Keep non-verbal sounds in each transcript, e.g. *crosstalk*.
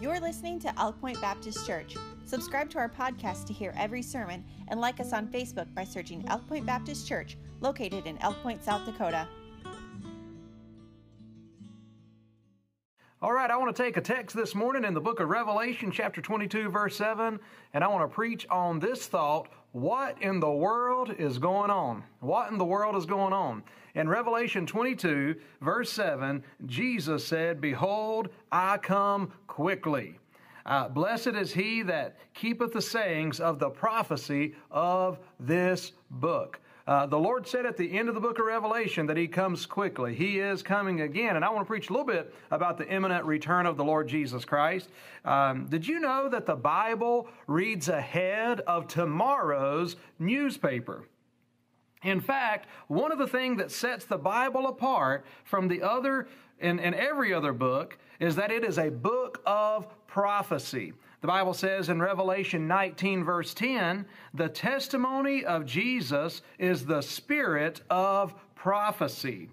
You're listening to Elk Point Baptist Church. Subscribe to our podcast to hear every sermon and like us on Facebook by searching Elk Point Baptist Church, located in Elk Point, South Dakota. All right, I want to take a text this morning in the book of Revelation, chapter 22, verse 7, and I want to preach on this thought what in the world is going on? What in the world is going on? In Revelation 22, verse 7, Jesus said, Behold, I come quickly. Uh, blessed is he that keepeth the sayings of the prophecy of this book. Uh, the Lord said at the end of the book of Revelation that He comes quickly. He is coming again. And I want to preach a little bit about the imminent return of the Lord Jesus Christ. Um, did you know that the Bible reads ahead of tomorrow's newspaper? In fact, one of the things that sets the Bible apart from the other and, and every other book is that it is a book of prophecy. The Bible says in Revelation 19, verse 10, the testimony of Jesus is the spirit of prophecy.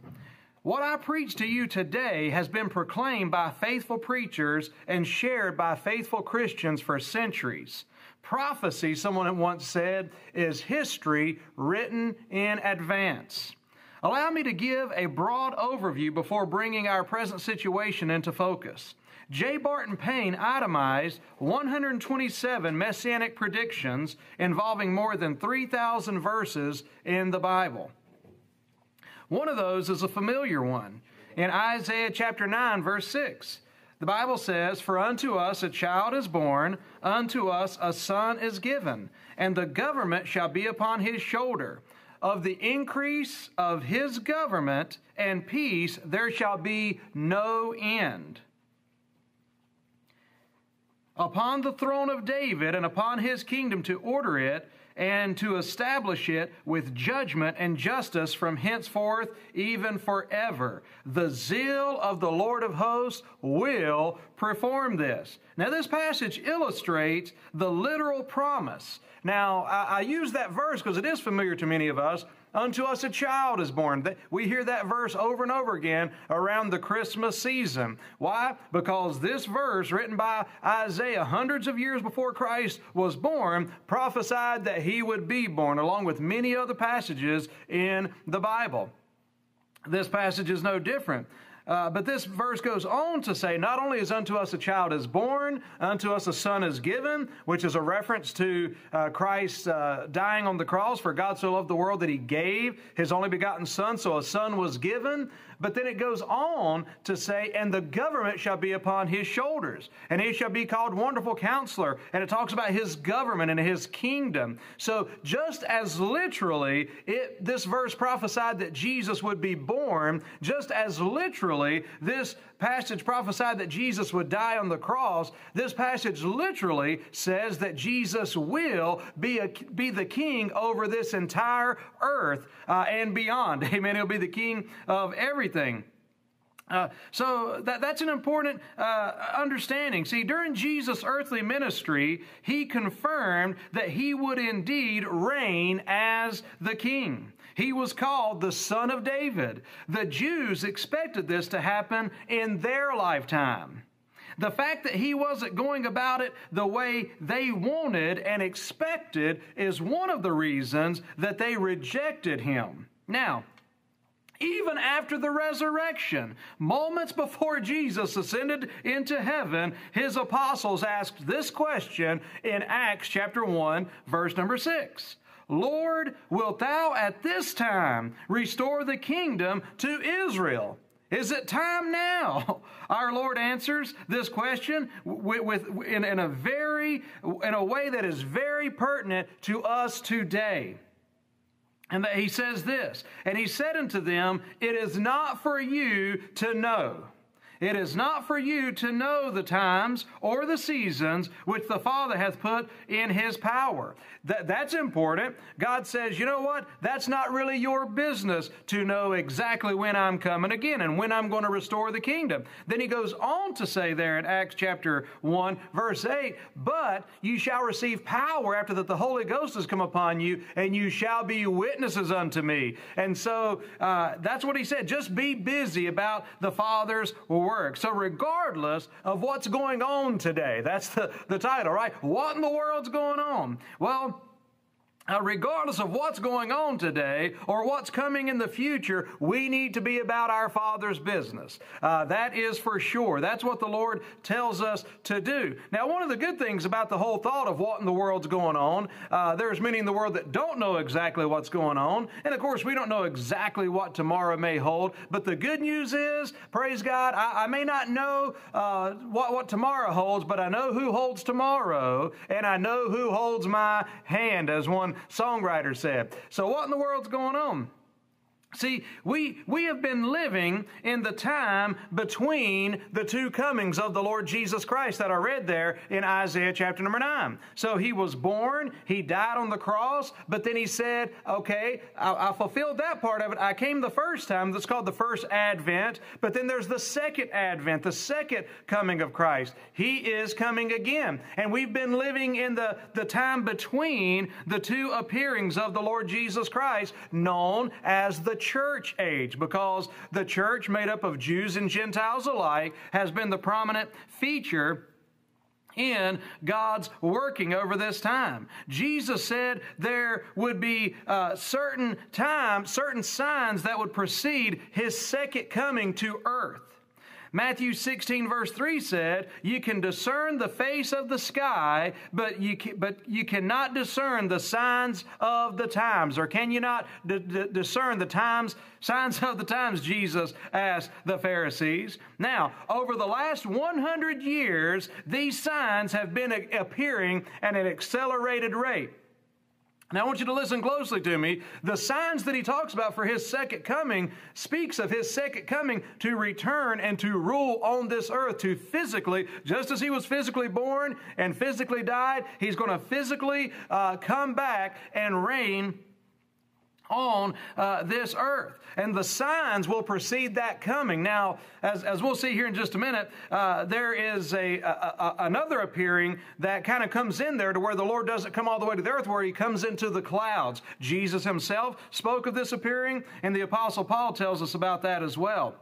What I preach to you today has been proclaimed by faithful preachers and shared by faithful Christians for centuries. Prophecy, someone once said, is history written in advance. Allow me to give a broad overview before bringing our present situation into focus. J. Barton Payne itemized 127 messianic predictions involving more than 3,000 verses in the Bible. One of those is a familiar one in Isaiah chapter 9, verse 6. The Bible says, For unto us a child is born, unto us a son is given, and the government shall be upon his shoulder. Of the increase of his government and peace there shall be no end upon the throne of David and upon his kingdom to order it and to establish it with judgment and justice from henceforth even forever. The zeal of the Lord of hosts will perform this. Now, this passage illustrates the literal promise. Now, I, I use that verse because it is familiar to many of us Unto us a child is born. We hear that verse over and over again around the Christmas season. Why? Because this verse, written by Isaiah hundreds of years before Christ was born, prophesied that he would be born, along with many other passages in the Bible. This passage is no different. Uh, but this verse goes on to say, not only is unto us a child is born, unto us a son is given, which is a reference to uh, Christ uh, dying on the cross, for God so loved the world that he gave his only begotten son, so a son was given. But then it goes on to say, and the government shall be upon his shoulders, and he shall be called Wonderful Counselor. And it talks about his government and his kingdom. So just as literally it, this verse prophesied that Jesus would be born, just as literally this passage prophesied that Jesus would die on the cross, this passage literally says that Jesus will be, a, be the king over this entire earth uh, and beyond. *laughs* Amen. He'll be the king of everything. Uh, so that, that's an important uh, understanding. See, during Jesus' earthly ministry, he confirmed that he would indeed reign as the king. He was called the Son of David. The Jews expected this to happen in their lifetime. The fact that he wasn't going about it the way they wanted and expected is one of the reasons that they rejected him. Now, even after the resurrection, moments before Jesus ascended into heaven, his apostles asked this question in Acts chapter 1, verse number 6. Lord, wilt thou at this time restore the kingdom to Israel? Is it time now? *laughs* Our Lord answers this question with, with in, in, a very in a way that is very pertinent to us today. And he says this, and he said unto them, It is not for you to know it is not for you to know the times or the seasons which the Father hath put in his power. That, that's important. God says, you know what? That's not really your business to know exactly when I'm coming again and when I'm going to restore the kingdom. Then he goes on to say there in Acts chapter 1, verse 8, but you shall receive power after that the Holy Ghost has come upon you, and you shall be witnesses unto me. And so uh, that's what he said. Just be busy about the Father's work. So, regardless of what's going on today, that's the, the title, right? What in the world's going on? Well, uh, regardless of what's going on today or what's coming in the future, we need to be about our Father's business. Uh, that is for sure. That's what the Lord tells us to do. Now, one of the good things about the whole thought of what in the world's going on, uh, there's many in the world that don't know exactly what's going on. And of course, we don't know exactly what tomorrow may hold. But the good news is, praise God, I, I may not know uh, what, what tomorrow holds, but I know who holds tomorrow, and I know who holds my hand, as one songwriter said. So, what in the world's going on? See, we, we have been living in the time between the two comings of the Lord Jesus Christ that are read there in Isaiah chapter number 9. So he was born, he died on the cross, but then he said, okay, I, I fulfilled that part of it. I came the first time, that's called the first advent, but then there's the second advent, the second coming of Christ. He is coming again. And we've been living in the, the time between the two appearings of the Lord Jesus Christ, known as the church age because the church, made up of Jews and Gentiles alike, has been the prominent feature in God's working over this time. Jesus said there would be uh, certain times, certain signs that would precede his second coming to earth. Matthew 16, verse 3 said, You can discern the face of the sky, but you, can, but you cannot discern the signs of the times. Or can you not d- d- discern the times, signs of the times? Jesus asked the Pharisees. Now, over the last 100 years, these signs have been appearing at an accelerated rate. Now, I want you to listen closely to me. The signs that he talks about for his second coming speaks of his second coming to return and to rule on this earth, to physically, just as he was physically born and physically died, he's going to physically uh, come back and reign on uh, this earth. And the signs will precede that coming. Now, as, as we'll see here in just a minute, uh, there is a, a, a, another appearing that kind of comes in there to where the Lord doesn't come all the way to the earth, where he comes into the clouds. Jesus himself spoke of this appearing, and the Apostle Paul tells us about that as well.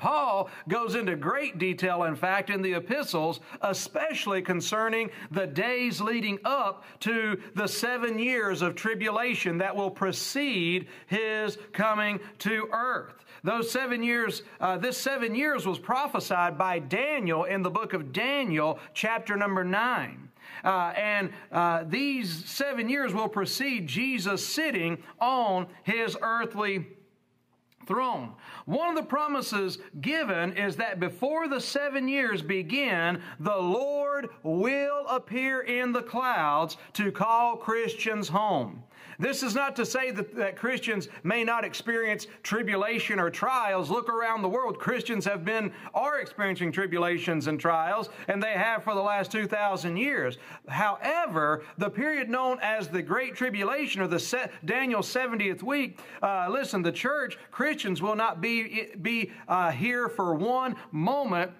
Paul goes into great detail, in fact, in the epistles, especially concerning the days leading up to the seven years of tribulation that will precede his coming to earth. Those seven years, uh, this seven years was prophesied by Daniel in the book of Daniel, chapter number nine. Uh, and uh, these seven years will precede Jesus sitting on his earthly throne. One of the promises given is that before the seven years begin, the Lord will appear in the clouds to call Christians home. This is not to say that, that Christians may not experience tribulation or trials. Look around the world. Christians have been, are experiencing tribulations and trials, and they have for the last 2,000 years. However, the period known as the Great Tribulation or the set, Daniel 70th week, uh, listen, the church, Christians will not be, be uh, here for one moment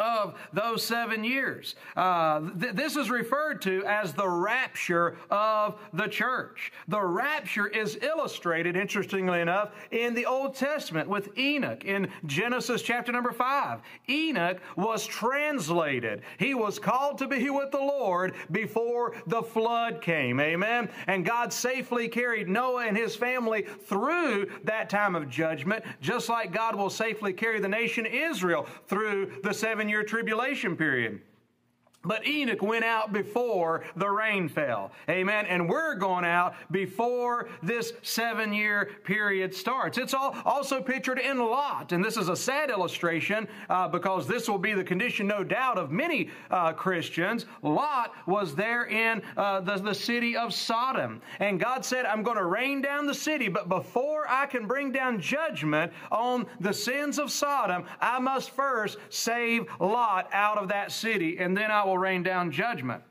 of those seven years. Uh, th- this is referred to as the rapture of the church. The rapture is illustrated, interestingly enough, in the Old Testament with Enoch in Genesis chapter number five. Enoch was translated. He was called to be with the Lord before the flood came. Amen. And God safely carried Noah and his family through that time of judgment, just like God will safely carry the nation Israel through the seven year tribulation period. But Enoch went out before the rain fell. Amen. And we're going out before this seven year period starts. It's all also pictured in Lot. And this is a sad illustration uh, because this will be the condition, no doubt, of many uh, Christians. Lot was there in uh, the, the city of Sodom. And God said, I'm going to rain down the city, but before I can bring down judgment on the sins of Sodom, I must first save Lot out of that city. And then I will rain down judgment.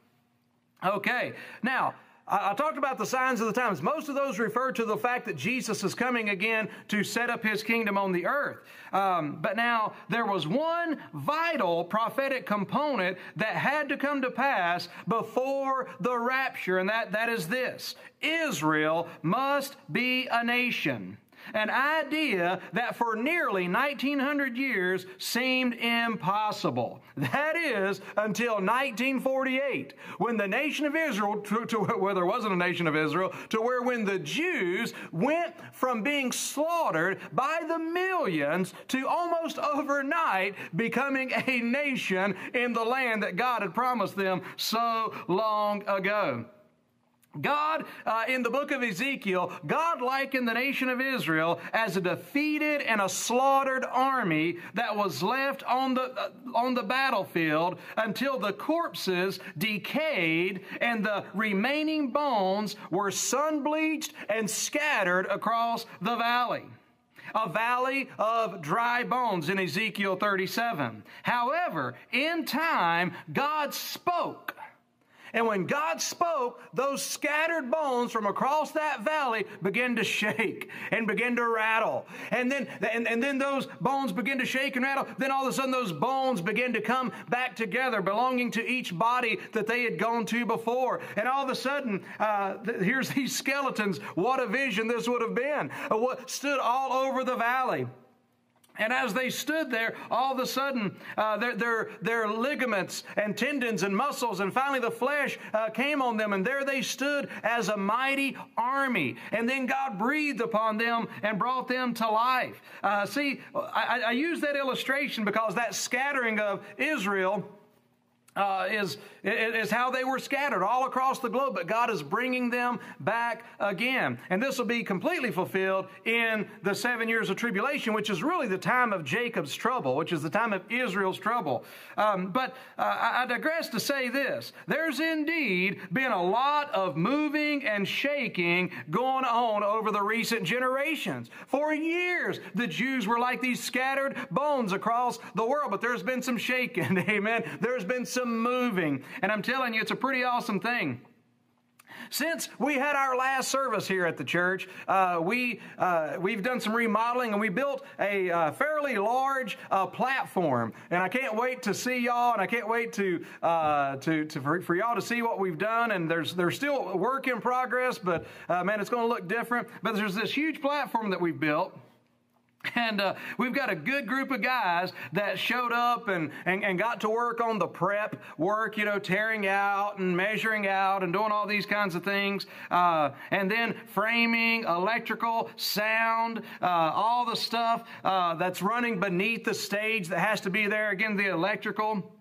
Okay, now, I, talked about the signs of the times. Most of those refer to the fact that Jesus is coming again to set up his kingdom on the earth. Um, but now, there was one vital prophetic component that had to come to pass before the rapture, and that, that is this Israel must be a nation. An idea that for nearly 1900 years seemed impossible. That is until 1948, when the nation of Israel, to, to where there wasn't a nation of Israel, to where when the Jews went from being slaughtered by the millions to almost overnight becoming a nation in the land that God had promised them so long ago. God, uh, in the book of Ezekiel, God likened the nation of Israel as a defeated and a slaughtered army that was left on the, uh, on the battlefield until the corpses decayed and the remaining bones were sun bleached and scattered across the valley a valley of dry bones in Ezekiel 37. However, in time, God spoke and when God spoke, those scattered bones from across that valley began to shake and begin to rattle. And then, and, and then those bones begin to shake and rattle. Then all of a sudden, those bones begin to come back together, belonging to each body that they had gone to before. And all of a sudden, uh, here's *laughs* these skeletons. What a vision this would have been. Uh, what stood all over the valley. And as they stood there, all of a sudden, uh, their, their, their, ligaments and tendons and muscles, and finally the flesh uh, came on them, and there they stood as a mighty army. And then God breathed upon them and brought them to life. Uh, see, I, I use that illustration because that scattering of Israel uh, is, is how they were scattered all across the globe, but God is bringing them back again. And this will be completely fulfilled in the seven years of tribulation, which is really the time of Jacob's trouble, which is the time of Israel's trouble. Um, but uh, I digress to say this there's indeed been a lot of moving and shaking going on over the recent generations. For years, the Jews were like these scattered bones across the world, but there's been some shaking, *laughs* amen. There's been some moving. And I'm telling you, it's a pretty awesome thing. Since we had our last service here at the church, uh, we uh, we've done some remodeling and we built a uh, fairly large uh, platform. And I can't wait to see y'all, and I can't wait to uh, to, to for, for, y'all to see what we've done. And there's there's still work in progress, but uh, man, it's going to look different. But there's this huge platform that we've built. And uh, we've got a good group of guys that showed up and, and, and got to work on the prep work, you know, tearing out and measuring out and doing all these kinds of things. Uh, and then framing, electrical, sound, uh, all the stuff uh, that's running beneath the stage that has to be there. Again, the electrical.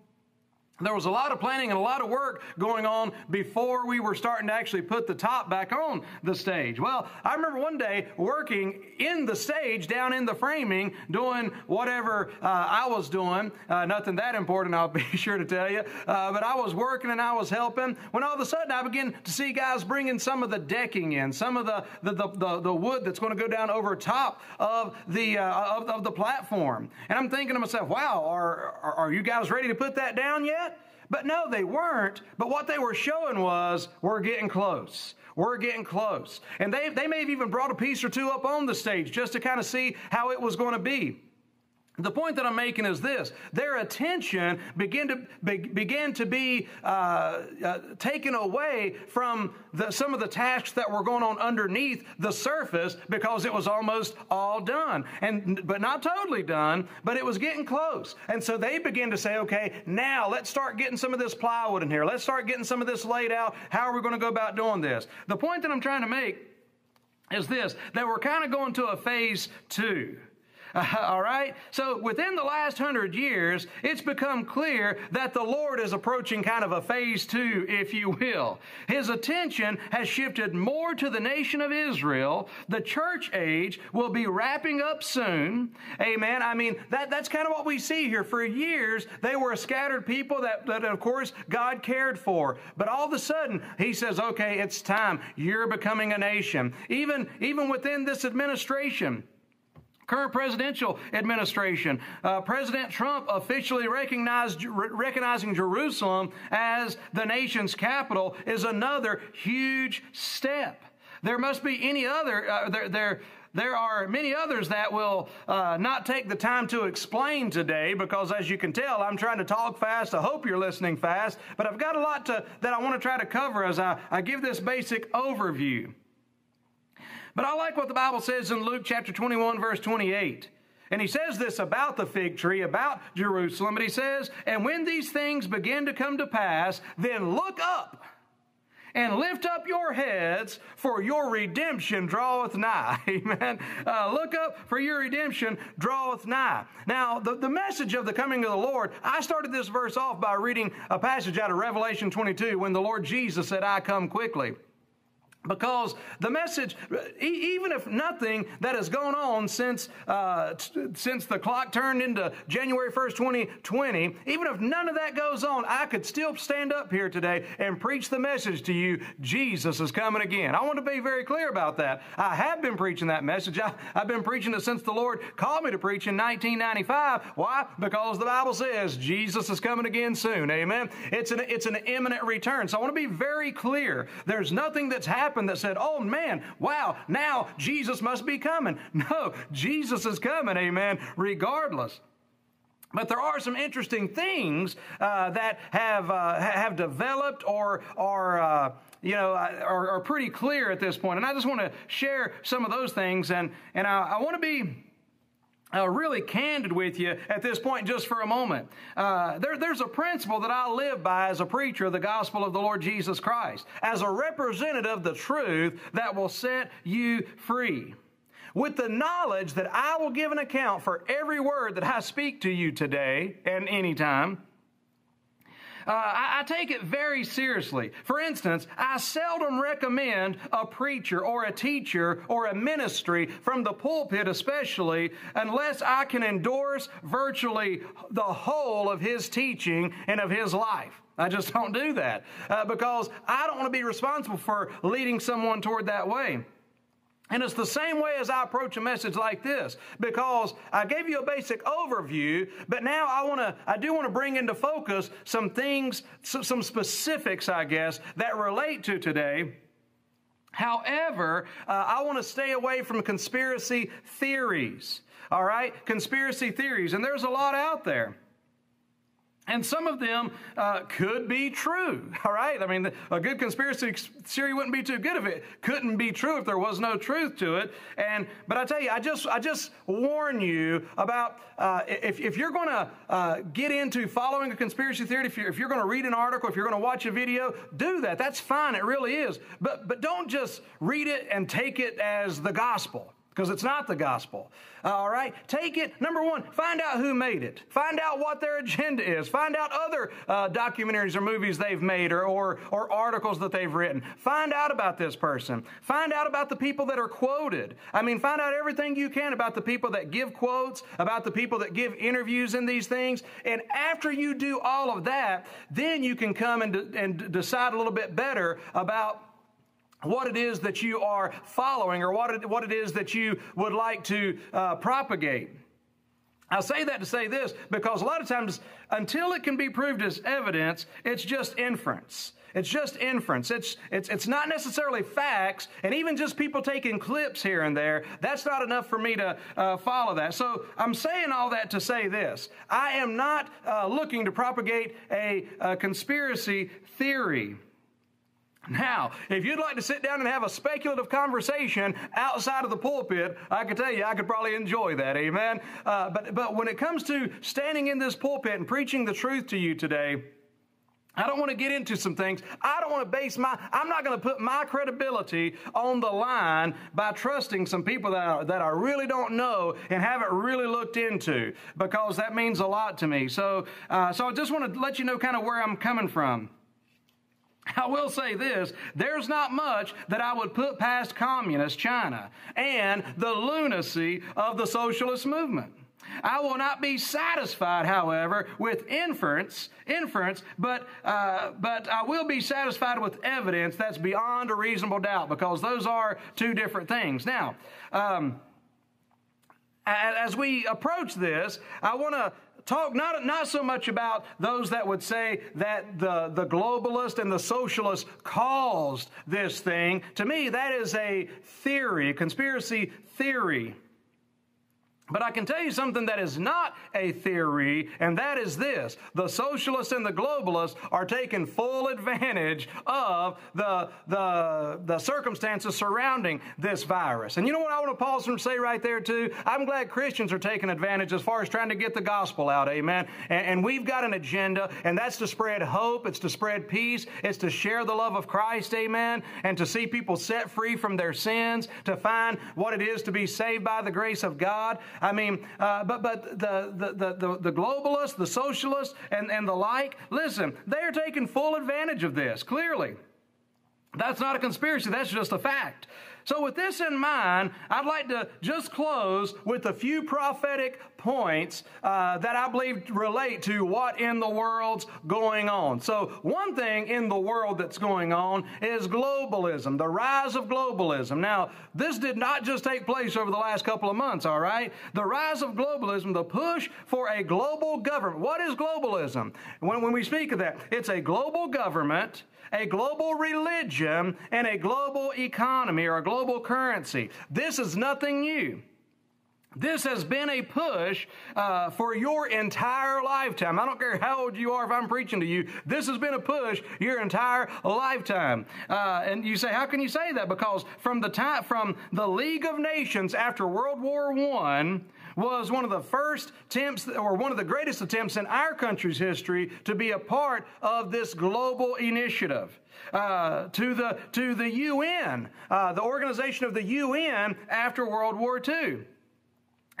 There was a lot of planning and a lot of work going on before we were starting to actually put the top back on the stage. Well, I remember one day working in the stage, down in the framing, doing whatever uh, I was doing. Uh, nothing that important, I'll *laughs* be sure to tell you. Uh, but I was working and I was helping. When all of a sudden I began to see guys bringing some of the decking in, some of the, the, the, the, the wood that's going to go down over top of the, uh, of, of, the platform. And I'm thinking to myself, wow, are, are, are you guys ready to put that down yet? But no, they weren't. But what they were showing was, we're getting close. We're getting close. And they, they may have even brought a piece or two up on the stage just to kind of see how it was going to be. The point that I'm making is this their attention began to, be, began to be uh, uh, taken away from the, some of the tasks that were going on underneath the surface because it was almost all done. And, but not totally done, but it was getting close. And so they began to say, okay, now let's start getting some of this plywood in here. Let's start getting some of this laid out. How are we going to go about doing this? The point that I'm trying to make is this that we're kind of going to a phase two. *laughs* all right? So within the last hundred years, it's become clear that the Lord is approaching kind of a phase two, if you will. His attention has shifted more to the nation of Israel. The church age will be wrapping up soon. Amen. I mean, that, that's kind of what we see here. For years, they were a scattered people that, that, of course, God cared for. But all of a sudden, He says, okay, it's time. You're becoming a nation. Even, even within this administration, current presidential administration. Uh, President Trump officially recognized, recognizing Jerusalem as the nation's capital is another huge step. There must be any other, uh, there, there, there are many others that will uh, not take the time to explain today because, as you can tell, I'm trying to talk fast. I hope you're listening fast, but I've got a lot to, that I want to try to cover as I, I give this basic overview. But I like what the Bible says in Luke chapter 21, verse 28. And he says this about the fig tree, about Jerusalem, but he says, And when these things begin to come to pass, then look up and lift up your heads, for your redemption draweth nigh. *laughs* Amen. Uh, look up, for your redemption draweth nigh. Now, the, the message of the coming of the Lord, I started this verse off by reading a passage out of Revelation 22 when the Lord Jesus said, I come quickly. Because the message, even if nothing that has gone on since uh, since the clock turned into January 1st, 2020, even if none of that goes on, I could still stand up here today and preach the message to you Jesus is coming again. I want to be very clear about that. I have been preaching that message. I, have been preaching it since the Lord called me to preach in 1995. Why? Because the Bible says Jesus is coming again soon. Amen. It's an, it's an imminent return. So I want to be very clear. There's nothing that's happened happened that said, oh man, wow, now Jesus must be coming. *laughs* No, Jesus is coming, amen, regardless. But there are some interesting things uh, that have uh, have developed or are uh, you know are, are, pretty clear at this point, and I just want to share some of those things, and and I, I want to be uh, really candid with you at this point just for a moment. Uh, there, there's a principle that I live by as a preacher of the gospel of the Lord Jesus Christ, as a representative of the truth that will set you free. With the knowledge that I will give an account for every word that I speak to you today and anytime, uh, I, I take it very seriously. For instance, I seldom recommend a preacher or a teacher or a ministry from the pulpit, especially, unless I can endorse virtually the whole of his teaching and of his life. I just don't do that uh, because I don't want to be responsible for leading someone toward that way. And it's the same way as I approach a message like this because I gave you a basic overview, but now I want to, I do want to bring into focus some things, some specifics, I guess, that relate to today. However, uh, I want to stay away from conspiracy theories. All right? Conspiracy theories. And there's a lot out there. And some of them uh, could be true, *laughs* all right? I mean, a good conspiracy theory wouldn't be too good if it couldn't be true if there was no truth to it. And but I tell you, I just I just warn you about uh, if if you're going to uh, get into following a conspiracy theory, if you're if you're going to read an article, if you're going to watch a video, do that. That's fine. It really is. But but don't just read it and take it as the gospel because it's not the gospel. All right? Take it. Number one, find out who made it. Find out what their agenda is. Find out other uh, documentaries or movies they've made or, or, or articles that they've written. Find out about this person. Find out about the people that are quoted. I mean, find out everything you can about the people that give quotes, about the people that give interviews in these things. And after you do all of that, then you can come and, and decide a little bit better about what it is that you are following or what it, what it is that you would like to uh, propagate. I say that to say this because a lot of times, until it can be proved as evidence, it's just inference. It's just inference. It's, it's, it's not necessarily facts, and even just people taking clips here and there, that's not enough for me to uh, follow that. So I'm saying all that to say this I am not uh, looking to propagate a, a conspiracy theory. Now, if you'd like to sit down and have a speculative conversation outside of the pulpit, I can tell you I could probably enjoy that. Amen. Uh, but but when it comes to standing in this pulpit and preaching the truth to you today. I don't want to get into some things. I don't want to base my, I'm not going to put my credibility on the line by trusting some people that I, that I really don't know and haven't really looked into because that means a lot to me. So, uh, so I just want to let you know kind of where I'm coming from. I will say this there's not much that I would put past communist China and the lunacy of the socialist movement. I will not be satisfied, however, with inference, inference, but uh, but I will be satisfied with evidence that's beyond a reasonable doubt, because those are two different things. Now, um, as we approach this, I want to talk not, not so much about those that would say that the, the globalist and the socialist caused this thing. To me, that is a theory, a conspiracy theory. But I can tell you something that is not a theory, and that is this. The socialists and the globalists are taking full advantage of the, the, the circumstances surrounding this virus. And you know what I want to pause and say right there, too? I'm glad Christians are taking advantage as far as trying to get the gospel out, amen? And, and we've got an agenda, and that's to spread hope, it's to spread peace, it's to share the love of Christ, amen? And to see people set free from their sins, to find what it is to be saved by the grace of God. I mean, uh, but but the, the, the, the, globalists, the socialists, and, and the like, listen, they're taking full advantage of this, clearly. That's not a conspiracy, that's just a fact. So, with this in mind, I'd like to just close with a few prophetic points uh, that I believe relate to what in the world's going on. So, one thing in the world that's going on is globalism, the rise of globalism. Now, this did not just take place over the last couple of months, all right? The rise of globalism, the push for a global government. What is globalism? When, when we speak of that, it's a global government a global religion, and a global economy or a global currency. This is nothing new. This has been a push uh, for your entire lifetime. I don't care how old you are if I'm preaching to you. This has been a push your entire lifetime. Uh, and you say, how can you say that? Because from the time from the League of Nations after World War One was one of the first attempts, or one of the greatest attempts in our country's history to be a part of this global initiative. Uh, to the to the UN, uh, the organization of the UN after World War II.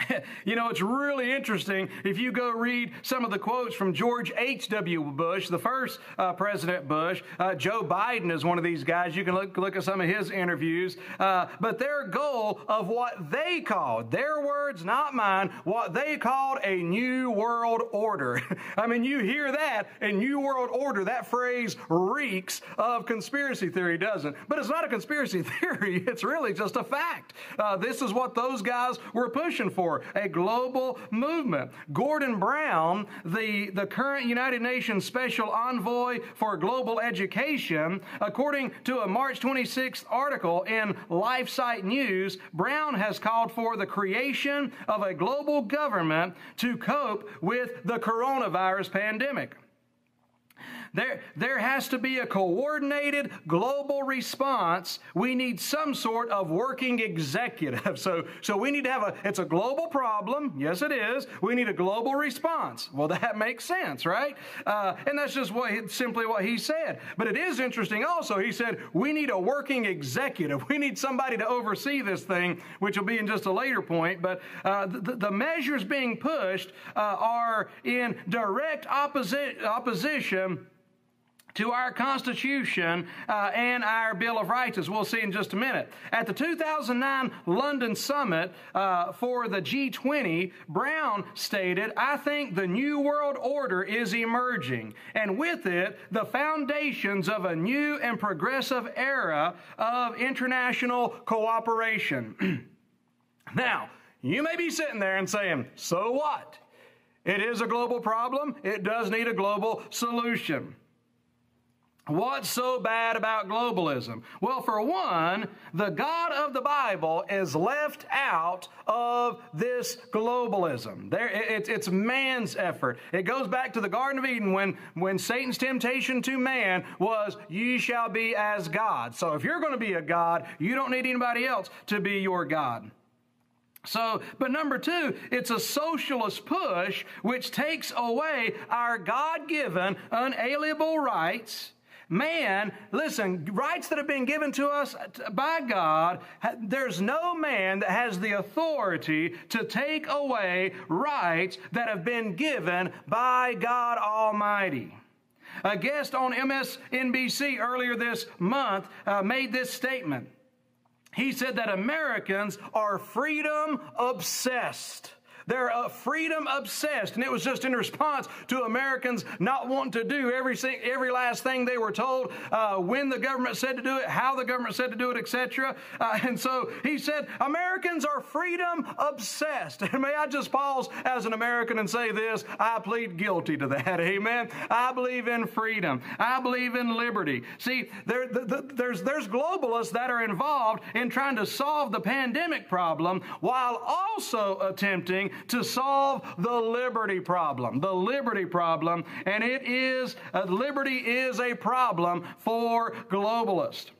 *laughs* you know, it's really interesting if you go read some of the quotes from George H.W. Bush, the first uh, President Bush. Uh, Joe Biden is one of these guys. You can look, look at some of his interviews. Uh, but their goal of what they called, their words, not mine, what they called a new world order. *laughs* I mean, you hear that, a new world order, that phrase reeks of conspiracy theory, doesn't? But it's not a conspiracy *laughs* theory, it's really just a fact. Uh, this is what those guys were pushing for for a global movement. Gordon Brown, the, the current United Nations Special Envoy for Global Education, according to a March 26th article in LifeSite News, Brown has called for the creation of a global government to cope with the coronavirus pandemic. There, there has to be a coordinated global response. We need some sort of working executive. *laughs* So, so we need to have a, it's a global problem. Yes, it is. We need a global response. Well, that makes sense, right? Uh, and that's just what, simply what he said. But it is interesting also. He said, we need a working executive. *laughs* We need somebody to oversee this thing, which will be in just a later point. But uh, the, the, measures being pushed uh, are in direct opposi- opposition to our Constitution uh, and our Bill of Rights, as we'll see in just a minute. At the 2009 London Summit uh, for the G20, Brown stated, I think the New World Order is emerging, and with it, the foundations of a new and progressive era of international cooperation. *clears throat* now, you may be sitting there and saying, so what? It is a global problem. It does need a global solution. What's so bad about globalism? Well, for one, the God of the Bible is left out of this globalism. There, it, it's man's effort. It goes back to the Garden of Eden when, when Satan's temptation to man was, "You shall be as God." So, if you're going to be a God, you don't need anybody else to be your God. So, but number two, it's a socialist push which takes away our God given, unalienable rights Man, listen, rights that have been given to us by God, there's no man that has the authority to take away rights that have been given by God Almighty. A guest on MSNBC earlier this month uh, made this statement. He said that Americans are freedom obsessed. They're uh, freedom obsessed. And it was just in response to Americans not wanting to do every, every last thing they were told, uh, when the government said to do it, how the government said to do it, etc. Uh, and so he said, Americans are freedom obsessed. *laughs* And may I just pause as an American and say this? I plead guilty to that. *laughs* Amen. I believe in freedom. I believe in liberty. See, there, the, the, there's, there's globalists that are involved in trying to solve the pandemic problem while also attempting to solve the liberty problem. The liberty problem, and it is, uh, liberty is a problem for globalists.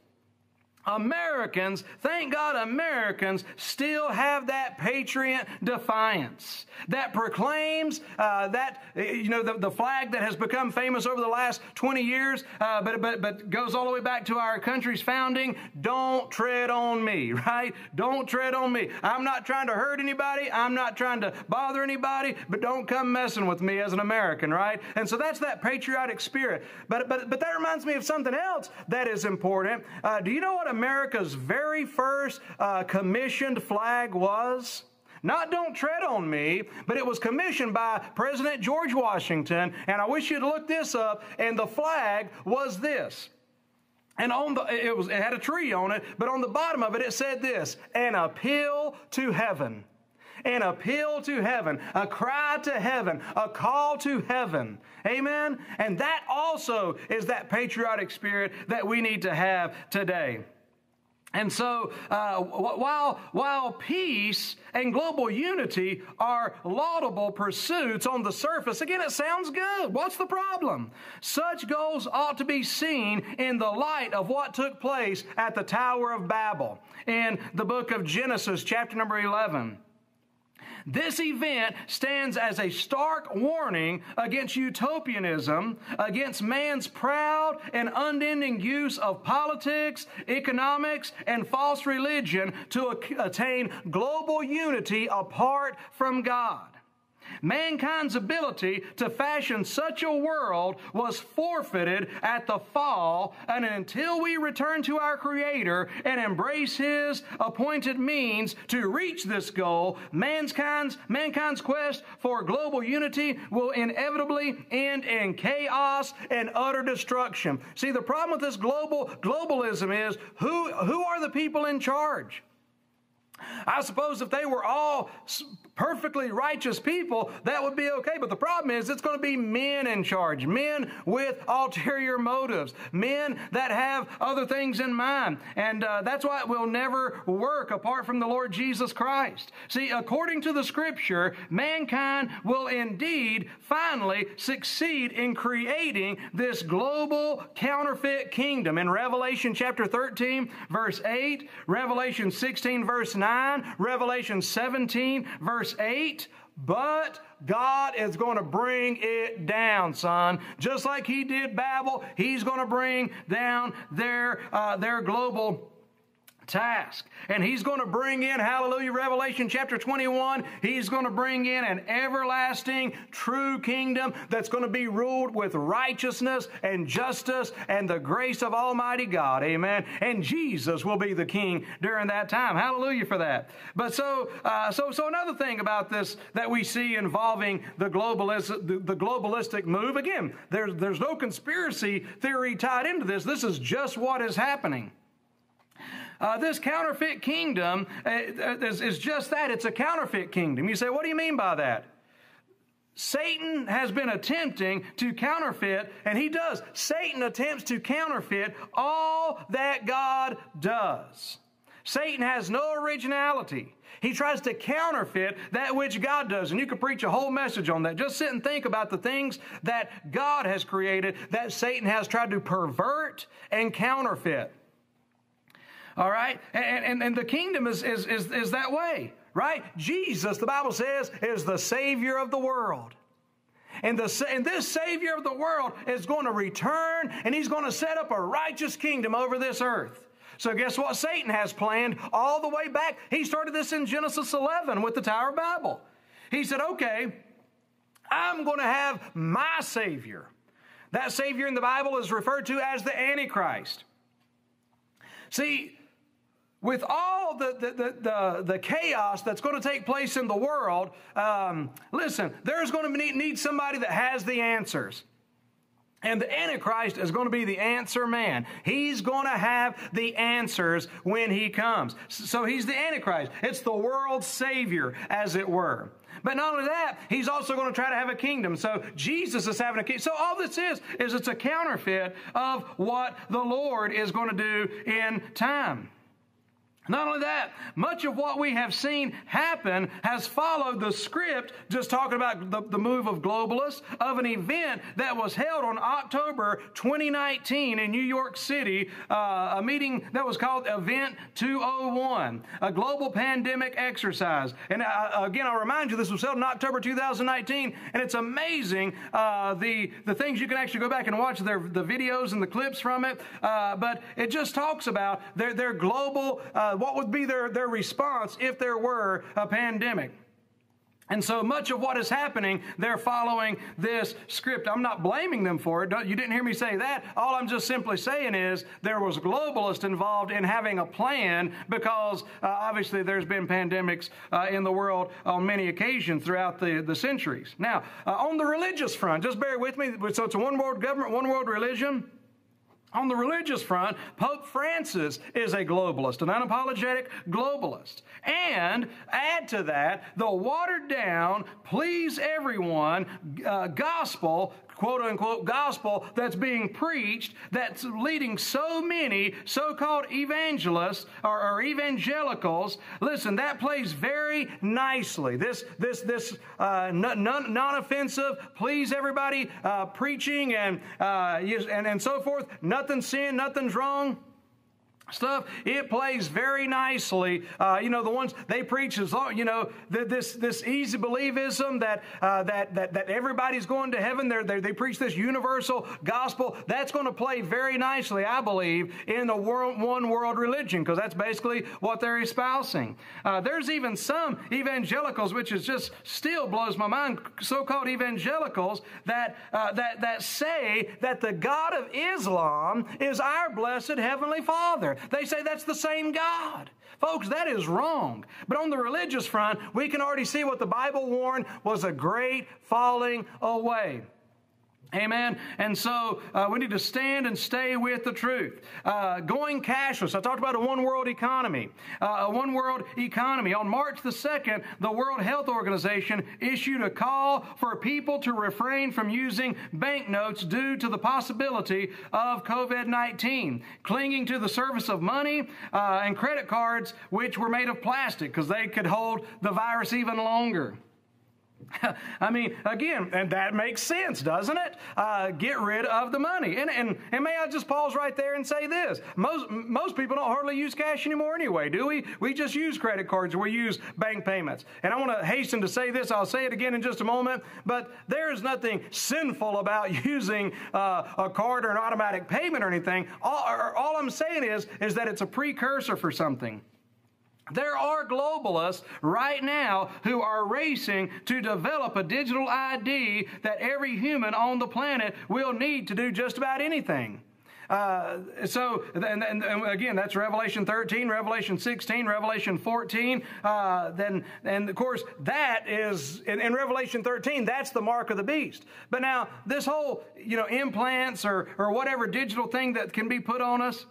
Americans, thank God Americans still have that patriot defiance that proclaims uh, that, you know, the, the, flag that has become famous over the last 20 years, uh, but, but, but goes all the way back to our country's founding. Don't tread on me, *laughs* right? Don't tread on me. I'm not trying to hurt anybody. I'm not trying to bother anybody, but don't come messing with me as an American, right? And so that's that patriotic spirit. But, but, but that reminds me of something else that is important. Uh, do you know what America's very first uh, commissioned flag was? Not Don't Tread on Me, but it was commissioned by President George Washington. And I wish you'd look this up. And the flag was this. And on the, it, was, it had a tree on it, but on the bottom of it, it said this an appeal to heaven. An appeal to heaven, a cry to heaven, a call to heaven. Amen? And that also is that patriotic spirit that we need to have today. And so, uh, while, while peace and global unity are laudable pursuits on the surface, again, it sounds good. What's the problem? Such goals ought to be seen in the light of what took place at the Tower of Babel in the book of Genesis, chapter number 11. This event stands as a stark warning against utopianism, against man's proud and unending use of politics, economics, and false religion to attain global unity apart from God. Mankind's ability to fashion such a world was forfeited at the fall, and until we return to our Creator and embrace His appointed means to reach this goal, mankind's, mankind's quest for global unity will inevitably end in chaos and utter destruction. See, the problem with this global globalism is who, who are the people in charge? I suppose if they were all perfectly righteous people, that would be okay. But the problem is, it's going to be men in charge, men with ulterior motives, men that have other things in mind. And uh, that's why it will never work apart from the Lord Jesus Christ. See, according to the scripture, mankind will indeed finally succeed in creating this global counterfeit kingdom. In Revelation chapter 13, verse 8, Revelation 16, verse 9, Revelation 17, verse verse 8, but God is going to bring it down, son. Just like He did Babel, He's going to bring down their, uh, their global task. And he's going to bring in, hallelujah, Revelation chapter 21, he's going to bring in an everlasting, true kingdom that's going to be ruled with righteousness and justice and the grace of Almighty God. Amen. And Jesus will be the king during that time. Hallelujah for that. But so, uh, so, so another thing about this that we see involving the globalist, the, the globalistic move, again, there's, there's no conspiracy theory tied into this. This is just what is happening. Uh, this counterfeit kingdom uh, is, is just that. It's a counterfeit kingdom. You say, what do you mean by that? Satan has been attempting to counterfeit, and he does. Satan attempts to counterfeit all that God does. Satan has no originality. He tries to counterfeit that which God does. And you could preach a whole message on that. Just sit and think about the things that God has created that Satan has tried to pervert and counterfeit. All right? And, and, and the kingdom is, is, is, is that way, right? Jesus, the Bible says, is the Savior of the world. And, the, and this Savior of the world is going to return and he's going to set up a righteous kingdom over this earth. So, guess what Satan has planned all the way back? He started this in Genesis 11 with the Tower of Babel. He said, okay, I'm going to have my Savior. That Savior in the Bible is referred to as the Antichrist. See, with all the, the, the, the, chaos that's going to take place in the world, um, listen, there's going to need somebody that has the answers. And the Antichrist is going to be the answer man. He's going to have the answers when he comes. So he's the Antichrist. It's the world's savior, as it were. But not only that, he's also going to try to have a kingdom. So Jesus is having a kingdom. So all this is, is it's a counterfeit of what the Lord is going to do in time. Not only that, much of what we have seen happen has followed the script, just talking about the, the, move of globalists, of an event that was held on October 2019 in New York City, uh, a meeting that was called Event 201, a global pandemic exercise. And uh, again, I'll remind you, this was held in October 2019, and it's amazing uh, the, the things you can actually go back and watch their, the videos and the clips from it. Uh, but it just talks about their, their global uh, what would be their, their response if there were a pandemic? And so much of what is happening, they're following this script. I'm not blaming them for it. You didn't hear me say that. All I'm just simply saying is there was globalists involved in having a plan because uh, obviously there's been pandemics uh, in the world on many occasions throughout the, the centuries. Now, uh, on the religious front, just bear with me. So it's a one world government, one world religion. On the religious front, Pope Francis is a globalist, an unapologetic globalist. And add to that the watered down, please everyone uh, gospel quote unquote gospel that's being preached that's leading so many so called evangelists or, or, evangelicals. Listen, that plays very nicely. This, this, this uh, non offensive, please everybody uh, preaching and, uh, and, and so forth. Nothing's sin, nothing's wrong stuff. It plays very nicely. Uh, you know, the ones they preach is, you know, this this easy believism that uh, that that that everybody's going to heaven. They're, they're, they preach this universal gospel. That's going to play very nicely, I believe, in the world, one world religion because that's basically what they're espousing. Uh, there's even some evangelicals, which is just still blows my mind. So-called evangelicals that uh, that that say that the God of Islam is our blessed heavenly Father. They say that's the same God. Folks, that is wrong. But on the religious front, we can already see what the Bible warned was a great falling away. Amen. And so uh, we need to stand and stay with the truth. Uh, going cashless. I talked about a one world economy. Uh, a one world economy. On March the 2nd, the World Health Organization issued a call for people to refrain from using banknotes due to the possibility of COVID 19, clinging to the service of money uh, and credit cards, which were made of plastic because they could hold the virus even longer. *laughs* I mean, again, and that makes sense, doesn't it? Uh, get rid of the money. And, and, and may I just pause right there and say this? Most, most people don't hardly use cash anymore anyway, do we? We just use credit cards we use bank payments. And I want to hasten to say this. I'll say it again in just a moment. But there is nothing sinful about *laughs* using uh, a card or an automatic payment or anything. All, all I'm saying is, is that it's a precursor for something. There are globalists right now who are racing to develop a digital ID that every human on the planet will need to do just about anything. Uh, so, and, and, and, again, that's Revelation 13, Revelation 16, Revelation 14. Uh, then, and of course, that is in, in, Revelation 13. That's the mark of the beast. But now, this whole, you know, implants or or whatever digital thing that can be put on us.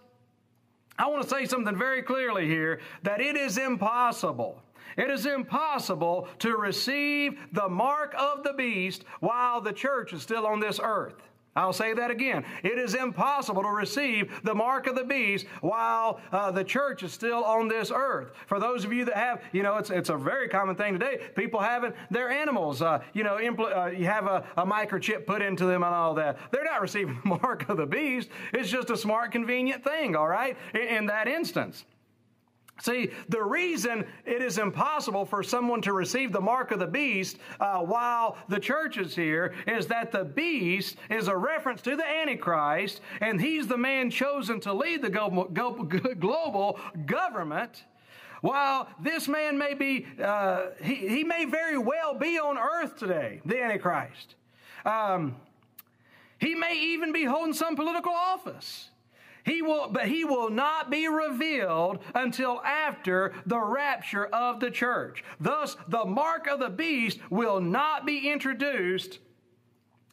I want to say something very clearly here that it is impossible. It is impossible to receive the mark of the beast while the church is still on this earth. I'll say that again. It is impossible to receive the mark of the beast while uh, the church is still on this earth. For those of you that have, you know, it's, it's a very common thing today. People having their animals, uh, you know, impl- uh, you have a, a microchip put into them and all that. They're not receiving *laughs* the mark of the beast. It's just a smart, convenient thing, all right, in, in that instance. See, the reason it is impossible for someone to receive the mark of the beast uh, while the church is here is that the beast is a reference to the Antichrist, and he's the man chosen to lead the *laughs* global government. While this man may be, uh, he, he may very well be on earth today, the Antichrist. Um, he may even be holding some political office. He will, but he will not be revealed until after the rapture of the church. Thus, the mark of the beast will not be introduced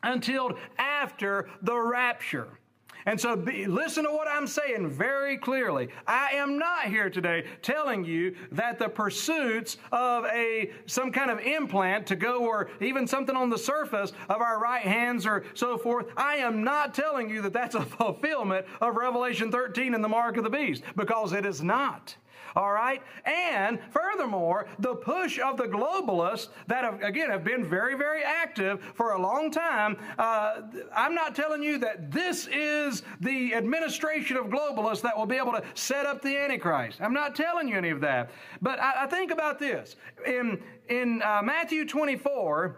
until after the rapture. And so be, listen to what I'm saying very clearly. I am not here today telling you that the pursuits of a some kind of implant to go or even something on the surface of our right hands or so forth. I am not telling you that that's a *laughs* fulfillment of Revelation 13 and the mark of the beast because it is not. All right? And furthermore, the push of the globalists that have, again, have been very, very active for a long time. Uh, I'm not telling you that this is the administration of globalists that will be able to set up the Antichrist. I'm not telling you any of that. But I, I think about this. In, in uh, Matthew 24,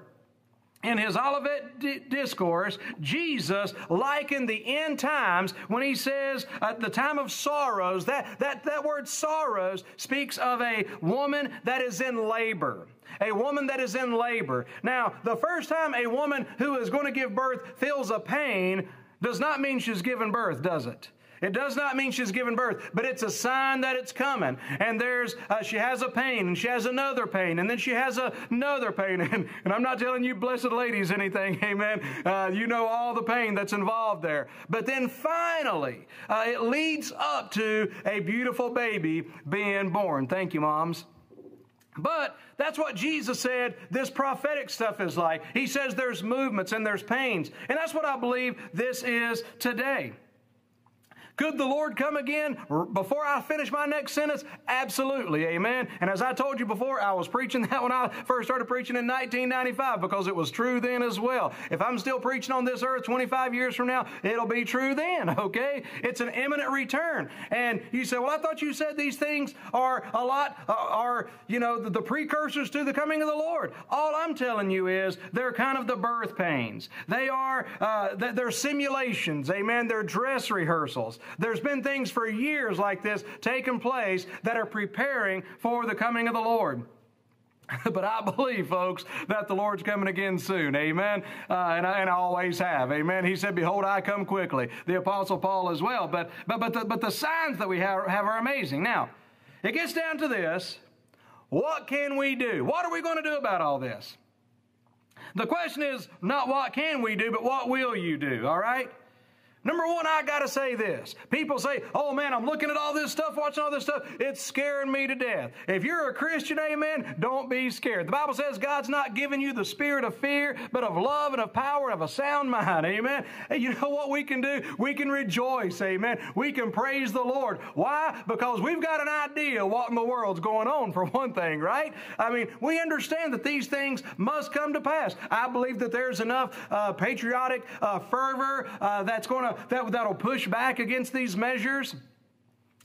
in his Olivet discourse, Jesus likened the end times when he says at the time of sorrows, that, that, that word sorrows speaks of a woman that is in labor. A woman that is in labor. Now, the first time a woman who is going to give birth feels a pain does not mean she's given birth, does it? It does not mean she's given birth, but it's a sign that it's coming. And there's, uh, she has a pain, and she has another pain, and then she has another pain. *laughs* And, and I'm not telling you, blessed ladies, anything, *laughs* amen. Uh, you know all the pain that's involved there. But then finally, uh, it leads up to a beautiful baby being born. Thank you, moms. But that's what Jesus said this prophetic stuff is like. He says there's movements and there's pains. And that's what I believe this is today. Could the Lord come again before I finish my next sentence? Absolutely. Amen. And as I told you before, I was preaching *laughs* that when I first started preaching in 1995 because it was true then as well. If I'm still preaching on this earth 25 years from now, it'll be true then, *laughs* okay? It's an imminent return. And you say, well, I thought you said these things are a lot, uh, are, you know, the, the precursors to the coming of the Lord. All I'm telling you is they're kind of the birth pains. They are, uh, they're simulations. Amen. They're dress rehearsals. There's been things for years like this taking place that are preparing for the coming of the Lord. *laughs* but I believe, folks, that the Lord's coming again soon. Amen. Uh, and, I, and I always have. Amen. He said, Behold, I come quickly. The Apostle Paul as well. But, but, but, the, but the signs that we have, have are amazing. Now, it gets down to this what can we do? What are we going to do about all this? The question is not what can we do, but what will you do? All right? Number one, I got to say this. People say, oh man, I'm looking at all this stuff, watching all this stuff. It's scaring me to death. If you're a Christian, amen, don't be scared. The Bible says God's not giving you the spirit of fear, but of love and of power and of a sound mind, amen. And you know what we can do? We can rejoice, amen. We can praise the Lord. Why? Because we've got an idea what in the world's going on, for one thing, right? I mean, we understand that these things must come to pass. I believe that there's enough uh, patriotic uh, fervor uh, that's going to that, that'll push back against these measures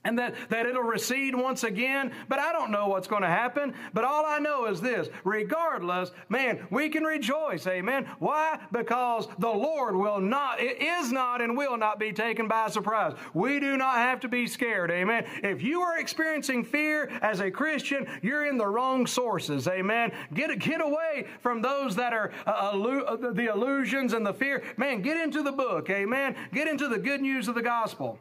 and that, that it'll recede once again. But I don't know what's going to happen. But all I know is this regardless, man, we can rejoice. Amen. Why? Because the Lord will not, it is not and will not be taken by surprise. We do not have to be scared. Amen. If you are experiencing fear as a Christian, you're in the wrong sources. Amen. Get, get away from those that are uh, illu- uh, the illusions and the fear. Man, get into the book. Amen. Get into the good news of the gospel.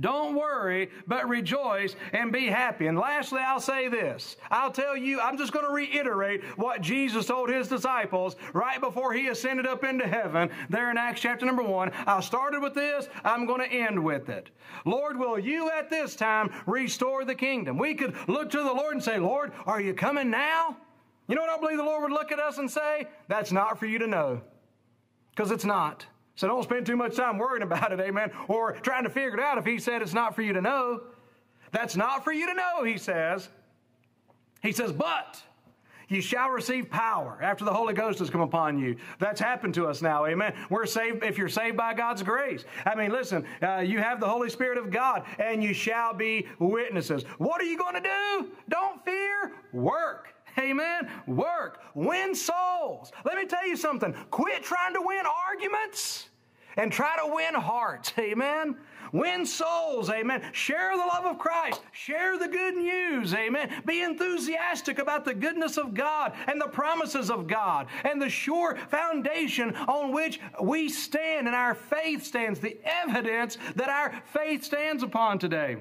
Don't worry, but rejoice and be happy. And lastly, I'll say this. I'll tell you, I'm just going to reiterate what Jesus told his disciples right before he ascended up into heaven there in Acts chapter number one. I started with this, I'm going to end with it. Lord, will you at this time restore the kingdom? We could look to the Lord and say, Lord, are you coming now? You know what I believe the Lord would look at us and say? That's not for you to know. Because it's not. So don't spend too much time worrying about it, amen, or trying to figure it out if he said it's not for you to know. That's not for you to know, he says. He says, but you shall receive power after the Holy Ghost has come upon you. That's happened to us now, amen. We're saved if you're saved by God's grace. I mean, listen, uh, you have the Holy Spirit of God, and you shall be witnesses. What are you going to do? Don't fear, work. Amen. Work. Win souls. Let me tell you something. Quit trying to win arguments. and try to win hearts. *laughs* Amen. Win souls, amen. Share the love of Christ. Share the good news, amen. Be enthusiastic about the goodness of God and the promises of God and the sure foundation on which we stand and our faith stands, the evidence that our faith stands upon today.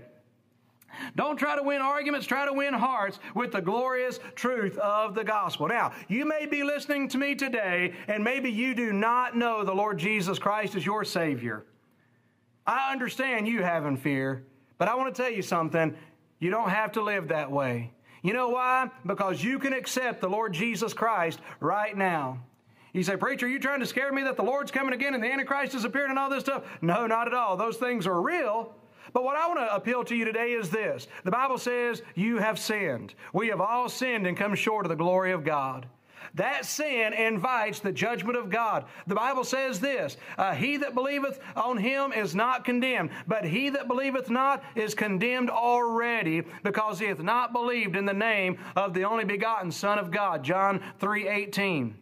Don't try to win arguments, try to win hearts with the glorious truth of the gospel. Now, you may be listening to me today, and maybe you do not know the Lord Jesus Christ as your Savior. I understand you having fear, but I want to tell you something. You don't have to live that way. You know why? Because you can accept the Lord Jesus Christ right now. You say, Preacher, are you trying to scare me that the Lord's coming again and the Antichrist is appearing and all this stuff? No, not at all. Those things are real. But what I want to appeal to you today is this the Bible says, You have sinned. We have all sinned and come short of the glory of God. That sin invites the judgment of God. The Bible says this uh, He that believeth on him is not condemned, but he that believeth not is condemned already, because he hath not believed in the name of the only begotten Son of God. John 3 18.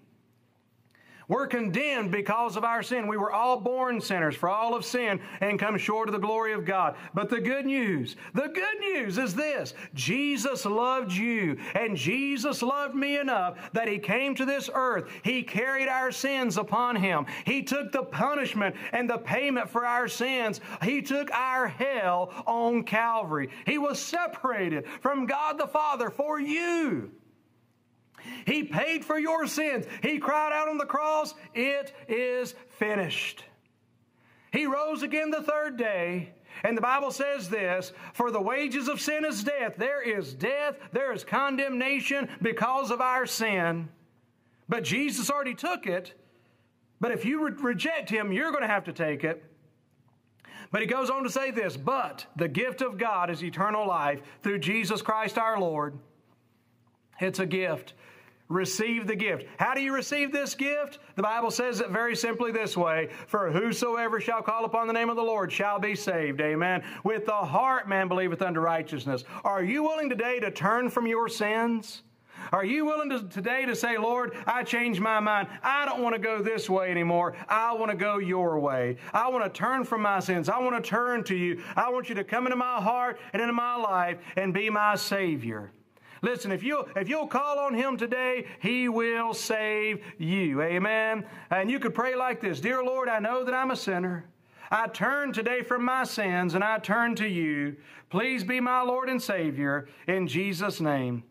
We're condemned because of our sin. We were all born sinners, for all of sin and come short of the glory of God. But the good news, the good news is this Jesus loved you, and Jesus loved me enough that He came to this earth. He carried our sins upon Him. He took the punishment and the payment for our sins. He took our hell on Calvary. He was separated from God the Father for you. He paid for your sins. He cried out on the cross, It is finished. He rose again the third day. And the Bible says this For the wages of sin is death. There is death, there is condemnation because of our sin. But Jesus already took it. But if you re- reject Him, you're going to have to take it. But he goes on to say this But the gift of God is eternal life through Jesus Christ our Lord. It's a gift receive the gift. How do you receive this gift? The Bible says it very simply this way For whosoever shall call upon the name of the Lord shall be saved. Amen. With the heart man believeth unto righteousness. Are you willing today to turn from your sins? Are you willing to, today to say, Lord, I changed my mind. I don't want to go this way anymore. I want to go your way. I want to turn from my sins. I want to turn to you. I want you to come into my heart and into my life and be my Savior. Listen, if you if you'll call on him today, he will save you. Amen. And you could pray like this, "Dear Lord, I know that I'm a sinner. I turn today from my sins and I turn to you. Please be my Lord and Savior in Jesus name."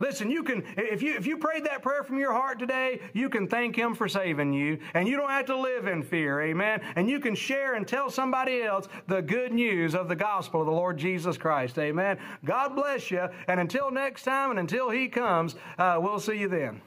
Listen, you can if you if you prayed that prayer from your heart today, you can thank him for saving you and you don't have to live in fear. Amen. And you can share and tell somebody else the good news of the gospel of the Lord Jesus Christ. Amen. God bless you and until next time and until he comes, uh, we'll see you then.